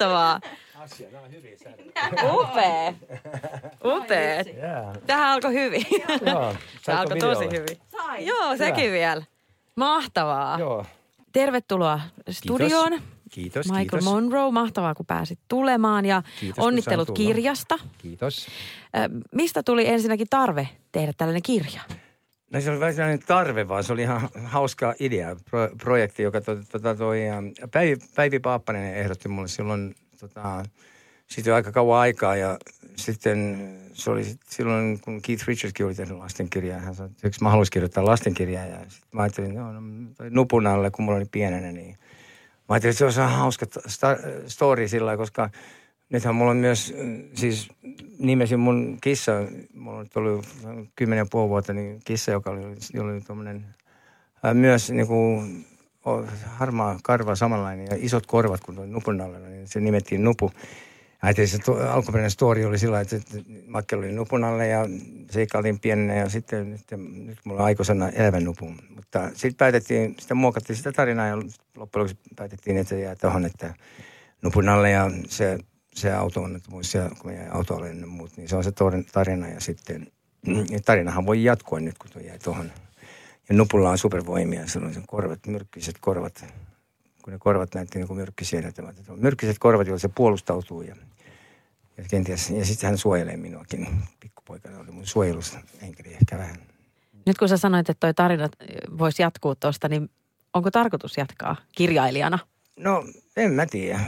Mahtavaa. Asia, nämä on hyviä Upea. Upea. Yeah. Tähän alkoi hyvin. Joo. Se Saitko alkoi tosi hyvin. Sai. Joo, sekin vielä. Mahtavaa. Joo. Tervetuloa studioon. Kiitos, Michael kiitos. Monroe, mahtavaa kun pääsit tulemaan ja Kiitos, onnittelut sain kirjasta. Kiitos. Mistä tuli ensinnäkin tarve tehdä tällainen kirja? No se oli vähän sellainen tarve vaan, se oli ihan hauska idea, pro, projekti, joka to, tota, toi, ähm, Päivi, Päivi Paappanen ehdotti mulle silloin, tota, jo aika kauan aikaa ja sitten se oli sit silloin, kun Keith Richardskin oli tehnyt lastenkirjaa, hän sanoi, että mä haluaisin kirjoittaa lastenkirjaa? Ja sitten mä ajattelin, no, no nupun alle, kun mulla oli pienenä, niin mä ajattelin, että se ihan hauska sta- story sillä koska nythän mulla on myös, siis nimesin mun kissa, mulla on ollut kymmenen ja puoli vuotta, niin kissa, joka oli, oli tuommoinen myös niin kuin, harmaa karva samanlainen ja isot korvat kuin tuo nupun alla, niin se nimettiin nupu. Ajattelin, se to, alkuperäinen story oli sillä että että Makke oli nupun alle ja seikkailtiin pienenä ja sitten nyt, nyt mulla on aikuisena elävän nupun. Mutta sitten päätettiin, sitä muokattiin sitä tarinaa ja loppujen lopuksi päätettiin, että se jää tuohon, että nupun alle ja se, se auto-onnettomuus ja kun mä jäin autoalle ja muut, niin se on se tarina ja sitten ja tarinahan voi jatkua nyt, kun tuo jäi tuohon. Ja nupulla on supervoimia, sillä on sen korvat, myrkkiset korvat, kun ne korvat näytti niin kuin on myrkkiset korvat, joilla se puolustautuu ja, ja kenties, ja sitten hän suojelee minuakin. Pikkupoikana oli mun suojelusenkeli ehkä vähän. Nyt kun sä sanoit, että toi tarina voisi jatkuu tuosta, niin onko tarkoitus jatkaa kirjailijana? No, en mä tiedä.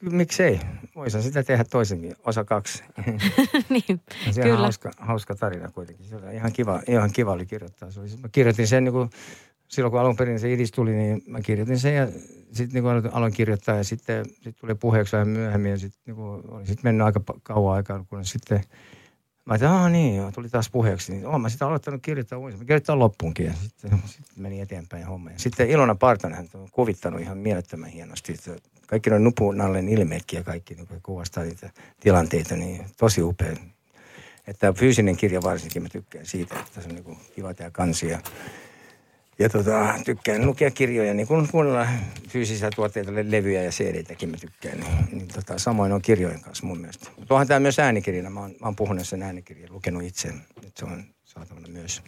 Miksei? Voisin sitä tehdä toisenkin, osa kaksi. niin, Se on kyllä. hauska, hauska tarina kuitenkin. Se oli ihan kiva, ihan kiva oli kirjoittaa. Se oli, mä kirjoitin sen niin kuin, silloin kun alun perin se idis tuli, niin mä kirjoitin sen ja sitten niin aloin, aloin kirjoittaa ja sitten sit tuli puheeksi vähän myöhemmin ja sitten niin kuin, oli sit mennyt aika kauan aikaa, kun sitten Mä ajattelin, että niin joo, tuli taas puheeksi. Niin oon mä sitä aloittanut kirjoittaa uudestaan. Mä kirjoittaa loppuunkin ja sitten, sitten meni eteenpäin homma. Ja sitten Ilona Partanen on kuvittanut ihan mielettömän hienosti. Että kaikki nuo nupunallen ilmeetkin ja kaikki niin kun kuvastaa niitä tilanteita, niin tosi upea. Että fyysinen kirja varsinkin, mä tykkään siitä, että se on niin kiva tämä kansi. Ja, ja tota, tykkään lukea kirjoja, niin kuin kuunnella fyysisiä tuotteita, le- levyjä ja CD-täkin mä tykkään. Niin, niin tota, samoin on kirjojen kanssa mun mielestä. Mutta onhan tämä myös äänikirjana. Mä oon, mä oon puhunut sen äänikirjan, lukenut itse. Nyt se on saatavana myös.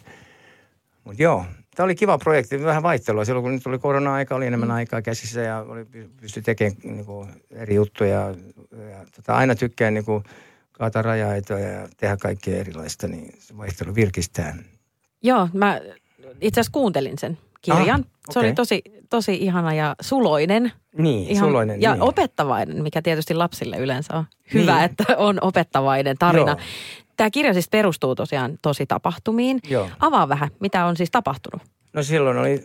Mutta joo, tämä oli kiva projekti, vähän vaihtelua. Silloin kun nyt tuli korona-aika, oli enemmän aikaa käsissä ja oli, pystyi tekemään niin kuin, eri juttuja. Ja, tota, aina tykkään niin kuin, kaataa raja-aitoja ja tehdä kaikkea erilaista, niin se vaihtelu virkistää. Joo, mä itse asiassa kuuntelin sen kirjan. Ah, Se oli tosi, tosi ihana ja suloinen. Niin, Ihan, suloinen. ja niin. opettavainen, mikä tietysti lapsille yleensä on hyvä, Niin. että on opettavainen tarina. Joo. Tämä kirja siis perustuu tosiaan tosi tapahtumiin. Joo. Avaa vähän, mitä on siis tapahtunut. No silloin oli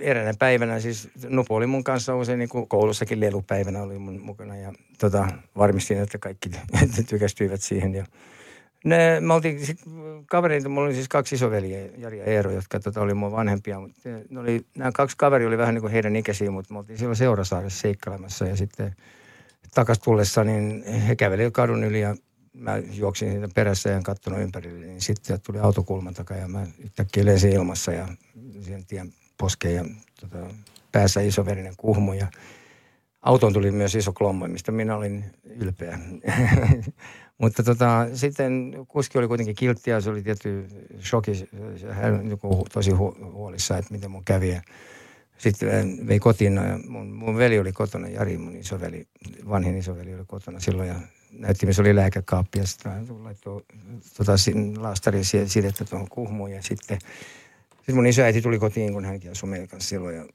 eräänä päivänä, siis Nupu oli mun kanssa usein niin kuin koulussakin lelupäivänä oli mun mukana ja tota, varmistin, että kaikki tykästyivät siihen. Ja ne, me oltiin sit kavereita, mulla oli siis kaksi isoveliä, Jari ja Eero, jotka tota, oli mun vanhempia. Mutta ne oli, nämä kaksi kaveri oli vähän niin kuin heidän ikäisiä, mutta me oltiin silloin Seurasaaressa seikkailemassa ja sitten takas tullessa, niin he kävelivät kadun yli ja mä juoksin siitä perässä ja en katsonut ympärille, niin sitten tuli autokulman takaa ja mä yhtäkkiä lensin ilmassa ja siihen tien poskeen ja tota, päässä isoverinen kuhmu ja autoon tuli myös iso klommo, mistä minä olin ylpeä. Mutta tota, sitten kuski oli kuitenkin kiltti ja se oli tietty shoki, hän joku tosi hu- huolissaan, että miten mun kävi. Sitten vei kotiin ja mun, mun veli oli kotona, Jari, mun isoveli, vanhin isoveli oli kotona silloin ja näytti, missä oli lääkekaappi ja sitten laittoi tota, laastarin si- sidettä tuohon kuhmuun ja sitten, sitten mun isoäiti tuli kotiin, kun hänkin asui meidän kanssa silloin ja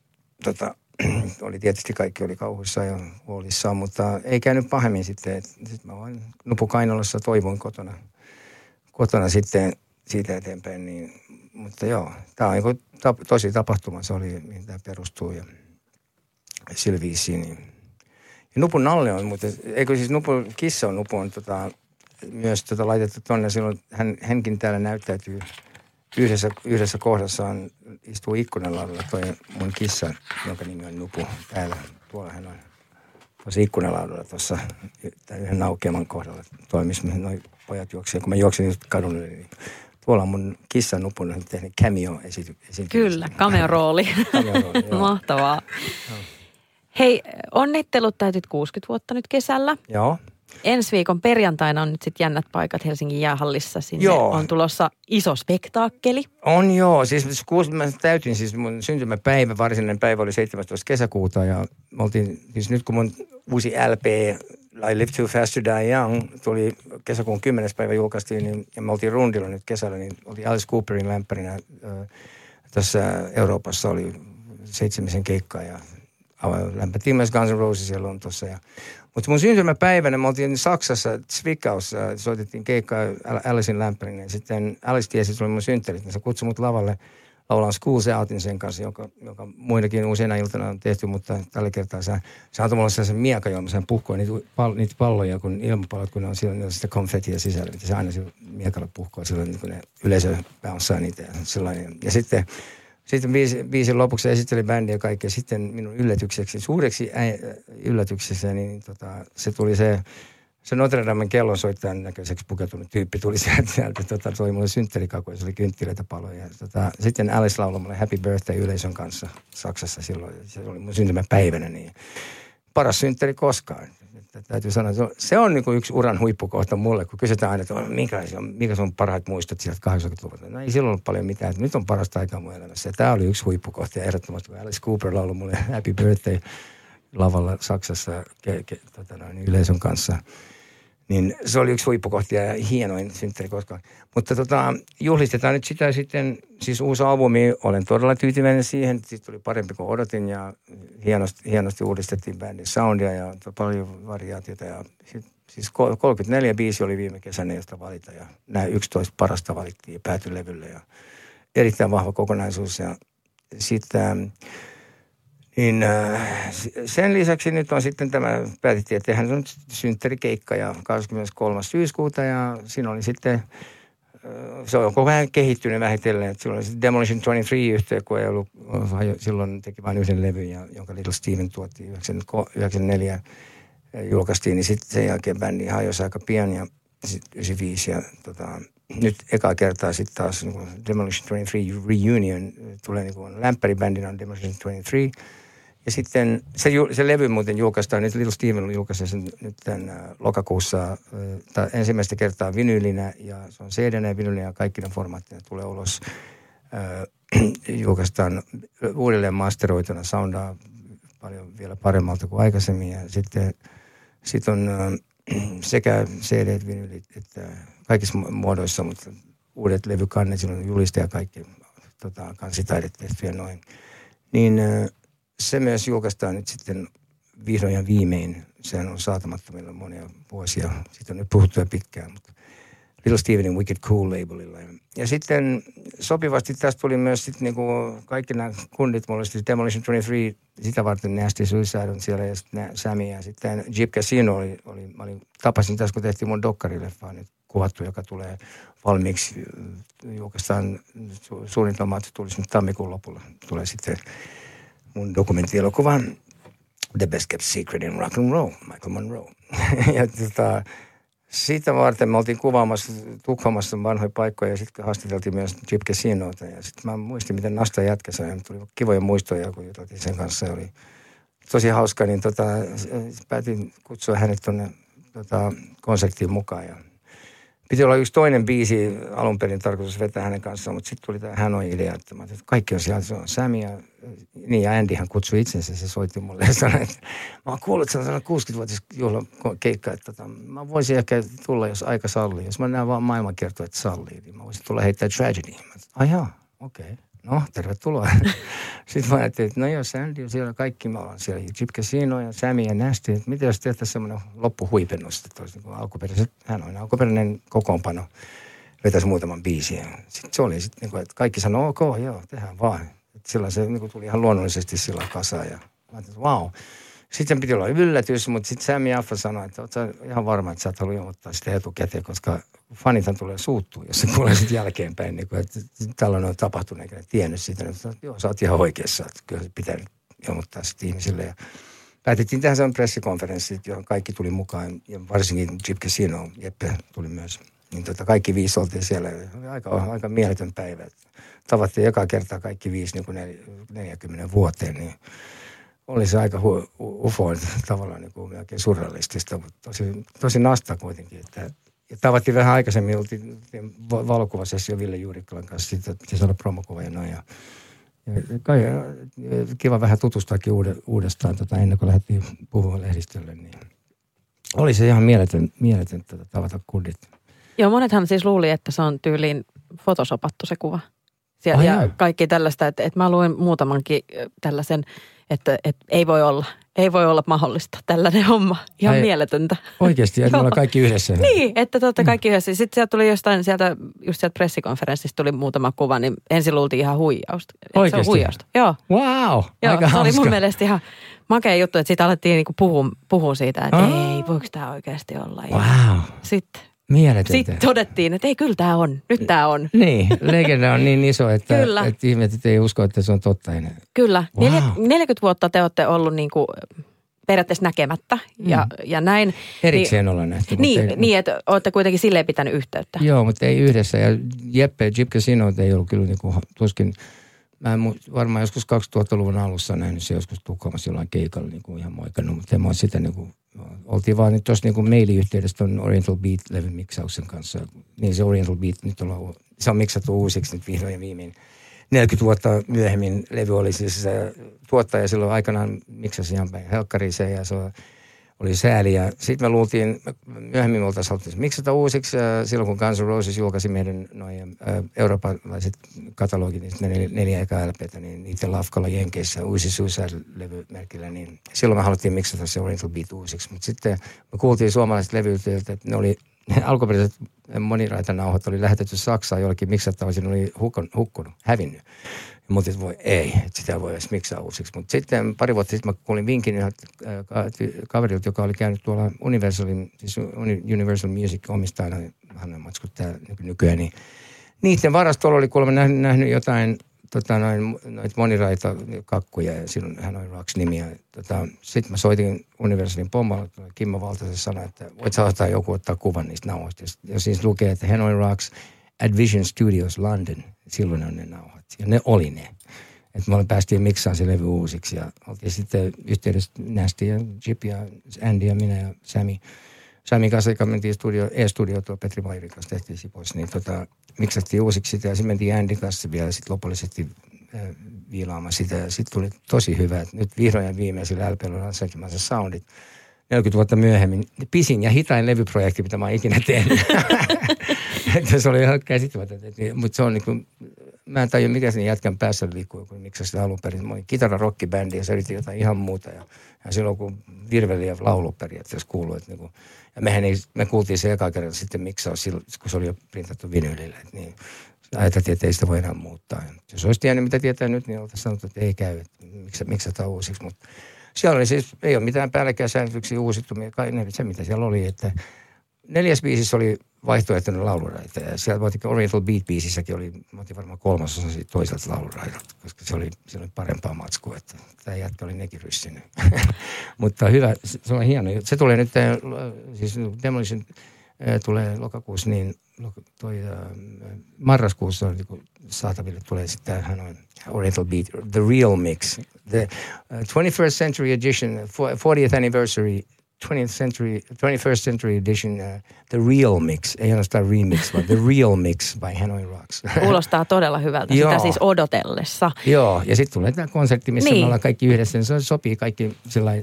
tota, oli tietysti kaikki oli kauhuissaan ja huolissaan, mutta ei käynyt pahemmin sitten. Sitten mä vain nupukainalossa toivoin kotona, kotona sitten siitä eteenpäin, niin mutta joo, tämä on niin tap, tosi tapahtuma, se oli, mihin tämä perustuu ja sillä. Niin. Ja Nupun Nalle on muuten, eikö siis Nupun kissa on Nupu on tota, myös tota laitettu tonne, silloin hän, hänkin täällä näyttäytyy yhdessä, yhdessä kohdassaan istuu ikkunalaudalla toi mun kissa, jonka nimi on Nupu täällä. Tuolla hän on tuossa ikkunalaudalla tuossa yhden naukeaman kohdalla toimisi, mihin noi pojat juoksivat. Kun mä juoksin just kadun yli, niin tuolla on mun kissa Nupun on tehnyt cameo-esityksen. Kyllä, cameo-rooli. Cameo-rooli, joo. Mahtavaa. Hei, onnittelut täytit 60 vuotta nyt kesällä. Joo. Ensi viikon perjantaina on nyt sitten jännät paikat Helsingin jäähallissa. Sinne Joo. on tulossa iso spektaakkeli. On joo, siis mä täytin siis mun syntymäpäivä, varsinainen päivä oli 17. kesäkuuta ja me oltiin, siis nyt kun mun uusi LP I Live Too Fast to Die Young tuli kesäkuun 10. päivä julkaistiin niin, ja me oltiin rundilla nyt kesällä, niin oltiin Alice Cooperin lämpärinä äh, tässä Euroopassa oli seitsemisen keikkaa ja lämpättiin myös Guns N' Roses ja Lontoossa ja mutta mun syntymäpäivänä me oltiin Saksassa, Zwickaussa, soitettiin keikkaa Al- Alicein lämpärinä. Ja sitten Alice tiesi, että se oli mun synttärit, niin se kutsui mut lavalle laulaan Schools Outin sen kanssa, joka, joka muinakin useina iltana on tehty, mutta tällä kertaa se, se antoi mulle sellaisen miekajoon, sen puhkoon niitä, pal, niitä palloja, kun ilmapallot, kun ne on silloin, sitä konfettia sisällä, niin se aina sillä miekalla puhkoa silloin, niin kun ne yleisö bounceaa niitä ja sellainen. Ja sitten sitten biisi, biisin lopuksi bändiä ja kaikkea. Sitten minun yllätykseksi, suureksi yllätyksessä, niin tota, se tuli se, se Notre Damen kellonsoittajan näköiseksi pukeutunut tyyppi tuli sieltä, sieltä tota, toi mulle synttärikakuja, se oli kynttilöitä paloja. Ja, tota, sitten Alice lauloi mulle Happy Birthday yleisön kanssa Saksassa silloin, se oli mun syntymäpäivänä, niin paras synttäri koskaan. Että täytyy sanoa, että se on, niin kuin yksi uran huippukohta mulle, kun kysytään aina, että mikä, mikä sun parhaat muistot sieltä 80-luvulta. No ei silloin ollut paljon mitään, että nyt on parasta aikaa mun elämässä. Ja tämä oli yksi huippukohta ja ehdottomasti, kun Alice Cooper lauloi mulle Happy Birthday lavalla Saksassa ke, ke, tota noin, yleisön kanssa. Niin se oli yksi huippukohtia ja hienoin synttäri koskaan. Mutta tota, juhlistetaan nyt sitä sitten, siis uusi albumi, olen todella tyytyväinen siihen. Siitä tuli parempi kuin odotin ja hienosti, hienosti uudistettiin bändin soundia ja paljon variaatiota. Ja sit, siis kol- 34 biisi oli viime kesänä, josta valita ja nämä 11 parasta valittiin ja päätyi levylle. Ja erittäin vahva kokonaisuus ja sitten niin äh, sen lisäksi nyt on sitten tämä, päätettiin, että tehdään nyt synttärikeikka ja 23. syyskuuta ja siinä oli sitten, äh, se on koko ajan kehittynyt vähitellen. Että silloin oli Demolition 23 yhtiö, kun ei ollut, silloin teki vain yhden levyn, ja, jonka Little Steven tuotti 94 julkaistiin, niin sitten sen jälkeen bändi hajosi aika pian ja sitten 95 ja tota, nyt eka kertaa sitten taas niin Demolition 23 Reunion tulee niin kuin lämpäribändinä on Demolition 23 ja sitten se, se levy muuten julkaistaan, nyt Little Steven julkaisee sen nyt tämän äh, lokakuussa äh, tai ensimmäistä kertaa vinyylinä ja se on cd ja vinyylinä ja kaikkina formaattina tulee ulos. Äh, julkaistaan uudelleen masteroituna, soundaa paljon vielä paremmalta kuin aikaisemmin ja sitten sit on sekä cd vinylit että kaikissa mu- muodoissa, mutta uudet levykannet, on juliste ja kaikki tota, kansitaidet tehty ja noin. Niin se myös julkaistaan nyt sitten vihdoin ja viimein. Sehän on saatamattomilla monia vuosia. Siitä on nyt puhuttu jo pitkään, mutta Little Stevenin Wicked Cool labelilla. Ja sitten sopivasti tästä tuli myös sitten niinku kaikki nämä kundit, mulla oli Demolition 23, sitä varten Nasty Suicide on siellä ja sitten Sammy ja sitten Jeep Casino oli, oli mä olin, tapasin tässä, kun tehtiin mun dokkarileffaa nyt kuvattu, joka tulee valmiiksi, julkaistaan su, suunnitelma, että se tulisi nyt tammikuun lopulla. Tulee sitten mun dokumenttielokuvan The Best Kept Secret in Rock and Roll, Michael Monroe. ja tota, siitä varten me oltiin kuvaamassa Tukholmassa vanhoja paikkoja ja sitten haastateltiin myös Jeep Casinoita. Ja sitten mä muistin, miten Nasta jätkä sai. ja Tuli kivoja muistoja, kun juteltiin sen kanssa. Oli tosi hauska, niin tota, päätin kutsua hänet tuonne tota, konserttiin mukaan. Ja piti olla yksi toinen biisi alun perin tarkoitus vetää hänen kanssaan, mutta sitten tuli tämä hän on idea, että, kaikki on siellä, se on Sammy ja, niin ja Andy hän kutsui itsensä, se soitti mulle ja sanoi, että mä oon kuullut, että se on 60-vuotis juhlakeikka, että tota, mä voisin ehkä tulla, jos aika sallii. Jos mä näen vaan maailmankertoa, että sallii, niin mä voisin tulla heittää tragedy. Ai jaa, okei. Okay. No, tervetuloa. Sitten mä ajattelin, että no joo, Sandy on siellä, kaikki me ollaan siellä. Chip Casino ja Sammy ja Nasty. Että miten jos tehtäisiin semmoinen loppuhuipennus, että olisi niin alkuperäiset, hän on alkuperäinen kokoonpano vetäisi muutaman biisin. Sitten se oli sitten, niin kuin, että kaikki sanoi, ok, joo, tehdään vaan. Et silloin se niin kuin, tuli ihan luonnollisesti sillä kasaan ja mä ajattelin, että wow. Sitten piti olla yllätys, mutta sitten Sam Jaffa sanoi, että sä ihan varma, että sä et halua ilmoittaa sitä etukäteen, koska fanithan tulee suuttua, jos se kuulee sitten jälkeenpäin, niin kuin, että tällainen on tapahtunut, eikä tiennyt sitä. Niin, että joo, sä oot ihan oikeassa, että kyllä pitää ilmoittaa sitten ihmisille. Ja päätettiin tehdä sellainen pressikonferenssi, johon kaikki tuli mukaan, ja varsinkin Jip Casino, Jeppe tuli myös. Niin tota, kaikki viisi oltiin siellä. Oli aika, aika mieletön päivä. Tavattiin joka kertaa kaikki viisi niin kuin nel- 40 vuoteen, niin oli se aika hu- tavallaan niin kuin melkein surrealistista, mutta tosi, tosi nasta kuitenkin. Että, ja tavattiin vähän aikaisemmin, oltiin, oltiin va- valokuvasessio Ville Juurikkalan kanssa, pitäisi olla promokuva ja noin. Ja, ja kai, kiva vähän tutustuakin uude, uudestaan tota, ennen kuin lähdettiin puhumaan lehdistölle. Niin oli se ihan mieletön, mieletön tota, tavata kundit. Joo, monethan siis luuli, että se on tyyliin fotosopattu se kuva. Siellä, Ai ja jaa. kaikki tällaista, että, että mä luin muutamankin tällaisen, että, että ei voi olla, ei voi olla mahdollista tällainen homma. Ihan Ai- mieletöntä. Oikeasti, että me ollaan kaikki yhdessä. Niin, että totta kaikki yhdessä. Sitten sieltä tuli jostain sieltä, just sieltä pressikonferenssista tuli muutama kuva, niin ensin luultiin ihan huijausta. Että Se on Oikeasti? huijausta. Joo. Wow, Joo, aika se oli mun mielestä ihan makea juttu, että siitä alettiin niinku puhua, puhua siitä, että Aa. ei, voiko tämä oikeasti olla. Ja Wow, Sitten mieletöntä. sit todettiin, että ei, kyllä tämä on, nyt tämä on. Niin, legenda on niin iso, että, Kyllä. että ihmiset ei usko, että se on totta enää. Kyllä. Wow. Neljä, 40 vuotta te olette ollut niinku periaatteessa näkemättä ja, ja näin. Erikseen ollaan nähty. Niin, niin, ei, niin, että olette kuitenkin silleen pitänyt yhteyttä. Joo, mutta ei yhdessä. Ja Jeppe Jip Casino ei ollut kyllä niinku, tuskin, mä en mu- varmaan joskus 2000-luvun alussa nähnyt se joskus Tukholmassa jollain keikalla niinku ihan moikannut, mutta en mä sitä niinku, oltiin vaan nyt tuossa niinku mailiyhteydessä tuon Oriental Beat-levyn miksauksen kanssa. Niin se Oriental Beat nyt ollaan, se on miksattu uusiksi nyt vihdoin ja viimein. 40 vuotta myöhemmin levy oli siis äh, tuottaja silloin aikanaan miksasi ihan päin helkkariin se ja se oli sääli. Ja sitten me luultiin, myöhemmin me oltaisiin haluttu miksata uusiksi äh, silloin kun Guns N' Roses julkaisi meidän noin eurooppalaiset katalogit, niin ne neljä, neljä eka LPtä, niin niiden lafkalla Jenkeissä uusi Suicide-levymerkillä, niin silloin me haluttiin miksata se Oriental Beat uusiksi. Mutta sitten me kuultiin suomalaiset levyyhtiöiltä, että ne oli alkuperäiset moniraitanauhat oli lähetetty Saksaan jollekin miksattavaksi, ne oli hukon, hukkunut, hävinnyt. Että voi ei, sitä voi edes miksaa uusiksi. Mutta sitten pari vuotta sitten mä kuulin vinkin äh, kaverilta, joka oli käynyt tuolla Universalin, siis Uni- Universal Music omistajana, hän on matskut täällä nyky- nykyään, niin niiden varastolla oli kuulemma nähnyt, nähnyt jotain tota, noin, noita moniraita kakkuja ja silloin hän oli Rocks nimiä. Tota, Sitten mä soitin Universalin pommalle, Kimmo Valtasen sanoi, että voit sä ottaa joku ottaa kuvan niistä nauhoista. Ja siis lukee, että Hanoi Rocks at Vision Studios London. Silloin on ne nauhat. Ja ne oli ne. Että me päästiin miksaan se levy uusiksi ja oltiin sitten yhteydessä Nasty ja Chip ja Andy ja minä ja Sami. Sami kanssa, joka mentiin studio, E-studio tuo Petri Mairin kanssa tehtiin Sipoissa, niin tota, miksattiin uusiksi sitä ja sitten mentiin Andy kanssa vielä sitten lopullisesti äh, viilaamaan sitä ja sitten tuli tosi hyvä, että nyt vihdoin ja viimeisellä LPllä on ansaitsemansa soundit. 40 vuotta myöhemmin, pisin ja hitain levyprojekti, mitä mä oon ikinä tehnyt. se oli ihan käsittämätöntä. Et- Mutta se on niin kuin, mä en tajua mikä sen jätkän päässä liikkuu, kun miksi sitä alun perin. Mä olin kitara rockibändi ja se yritti jotain ihan muuta. Ja, ja silloin kun virveli ja laulu periaatteessa kuului. Että niin kuin, ja mehän ei, me kuultiin se eka kerran sitten miksaus, silloin, kun se oli jo printattu vinyylille. Et niin, ajateltiin, että ei sitä voi enää muuttaa. Ja jos olisi tiennyt, mitä tietää nyt, niin oltaisiin sanottu, että ei käy, että miksi, miksi tämä uusiksi. Mutta siellä oli siis, ei ole mitään päällekkäin sääntöksiä uusittu, kai ne- se mitä siellä oli, että neljäs biisissä oli vaihtoehtoinen lauluraita. Ja siellä otin Oriental Beat-biisissäkin oli, mä otin varmaan kolmasosa siitä toiselta lauluraidalta, koska se oli, se oli parempaa matskua, että tämä jätkä oli nekin ryssinyt. Mutta hyvä, se on hieno. Se tulee nyt, äh, siis Demolition äh, tulee lokakuussa, niin toi, äh, marraskuussa on niin saataville tulee sitten hän on Oriental Beat, The Real Mix, the uh, 21st Century Edition, fo- 40th Anniversary 20th century, 21st century edition, uh, the real mix, ei ainoastaan remix, vaan the real mix by Hanoi Rocks. Kuulostaa todella hyvältä, sitä Joo. siis odotellessa. Joo, ja sitten tulee tämä konsertti, missä Niin. me ollaan kaikki yhdessä, niin se sopii kaikki sillä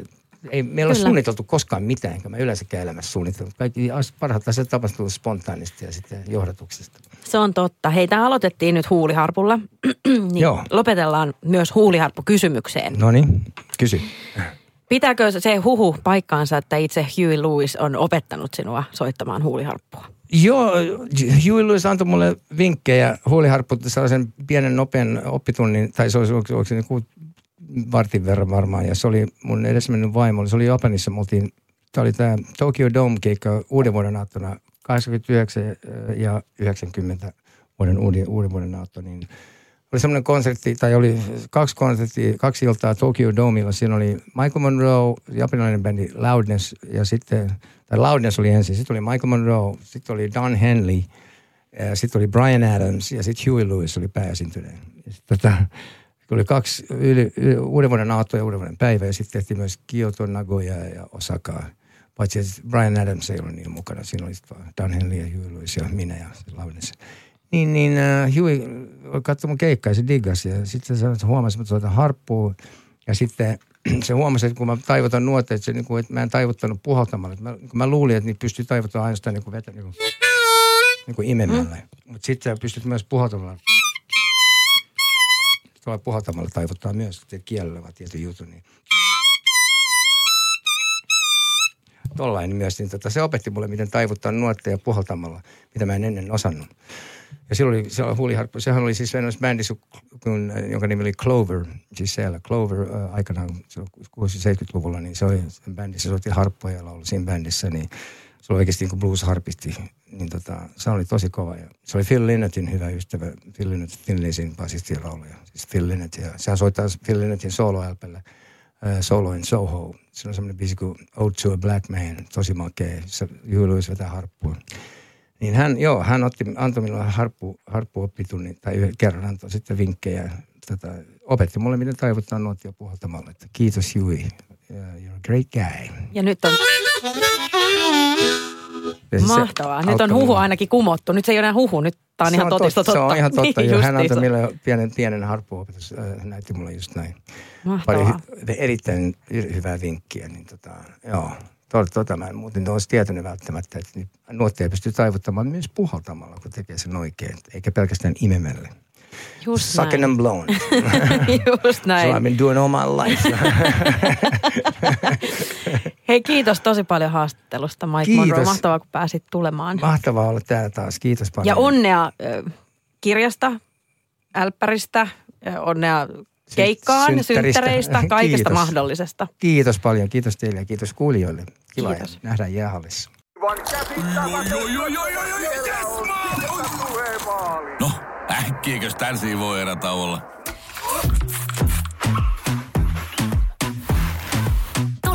ei meillä ole suunniteltu koskaan mitään, enkä mä yleensäkään elämässä suunniteltu. Kaikki parhaat asiat tapahtuu spontaanisti ja sitten johdatuksesta. Se on totta. Hei, tämä aloitettiin nyt huuliharpulla. niin Joo. Lopetellaan myös huuliharppu kysymykseen. No niin, kysy. Pitääkö se huhu paikkaansa, että itse Huey Lewis on opettanut sinua soittamaan huuliharppua? Joo, Huey Lewis antoi mulle vinkkejä. Huuliharpputti sellaisen pienen nopean oppitunnin, tai se olisi, onko se niin vartin verran varmaan. Ja se oli mun edesmennyt vaimo, se oli Japanissa, oltiin, tämä oli tämä Tokyo Dome keikka uuden vuoden aattona 89 ja 90 vuoden uuden, uuden vuoden aatto, niin oli semmoinen konsertti, tai oli kaksi konserttia, kaksi iltaa Tokyo Domeilla. Siinä oli Michael Monroe, japanilainen bändi Loudness, ja sitten, tai Loudness oli ensin, sitten oli Michael Monroe, sitten oli Don Henley, sitten oli Brian Adams, ja sitten Huey Lewis oli pääesiintyneen. Tota, oli kaksi yli, yli, uuden vuoden aatto ja uuden vuoden päivä, ja sitten tehtiin myös Kyoto, Nagoya ja Osaka. Paitsi että Brian Adams ei ollut niin mukana, siinä oli sitten Don Henley ja Huey Lewis ja minä ja Loudness. Niin, niin uh, Huey katsoi mun keikkaa ja se diggasi. Ja sitten se huomasi, että soitan harppua. Ja sitten se huomasi, että kun mä taivutan nuoteet, että, se, niin kuin, että mä en taivuttanut puhaltamalla. Mä, kun mä luulin, että niitä pystyy taivuttamaan ainoastaan niin kuin vetä, niin kuin, niin kuin imemällä. Mm. Mutta sitten sä pystyt myös puhaltamalla. Tuolla puhaltamalla taivuttaa myös, että kielellä tietyn jutun. Niin. Tollain myös, niin tota, se opetti mulle, miten taivuttaa nuotteja puhaltamalla, mitä mä en ennen osannut. Ja silloin oli, se huuliharppu, sehän oli siis Venäjässä bändissä, kun, jonka nimi oli Clover, siis siellä Clover äh, aikanaan 60-70-luvulla, niin se oli sen bändissä, se soitti harppua ja laulu siinä bändissä, niin se oli oikeasti niin kuin blues-harpisti, niin tota, se oli tosi kova. Ja se oli Phil Lynettin hyvä ystävä, Phil Lynett, Thin Lizin basisti ja laulaja, siis Phil Lynett. Ja sehän soittaa Phil Lynettin solo uh, Solo in Soho. Se on semmoinen biisi kuin Ode to a Black Man, tosi makea. Se Julius vetää harppua. Niin hän, joo, hän otti, antoi minulle harppu, harppuoppitunnin, tai yhden kerran antoi sitten vinkkejä. Tota, opetti mulle, miten taivuttaa nuottia puhaltamalla. Että kiitos Huey, you're a great guy. Ja nyt on... Ja Mahtavaa. Nyt on huhu ainakin kumottu. Nyt se ei ole enää huhu, nyt tämä on se ihan on totista totta. Se on ihan totta. niin, hän antoi minulle pienen, pienen harppuopetus, äh, näytti mulle just näin. Mahtavaa. Pari erittäin hyvää vinkkiä. Niin tota, joo. Tuota, tuota mä en muuten olisi tietänyt välttämättä, että nuotteja pystyy taivuttamaan myös puhaltamalla, kun tekee sen oikein, eikä pelkästään imemelle. Just Sucking näin. and blown. Just näin. so I've been doing all my life. Hei, kiitos tosi paljon haastattelusta, Mike kiitos. Monroe. Mahtavaa, kun pääsit tulemaan. Mahtavaa olla täällä taas. Kiitos paljon. Ja onnea äh, kirjasta, älppäristä, onnea keikkaan, synttäreistä, kaikesta kiitos. mahdollisesta. Kiitos paljon, kiitos teille ja kiitos kuulijoille. Kiva kiitos. nähdään jäähallissa. No, äkkiäkös tän voi erä olla?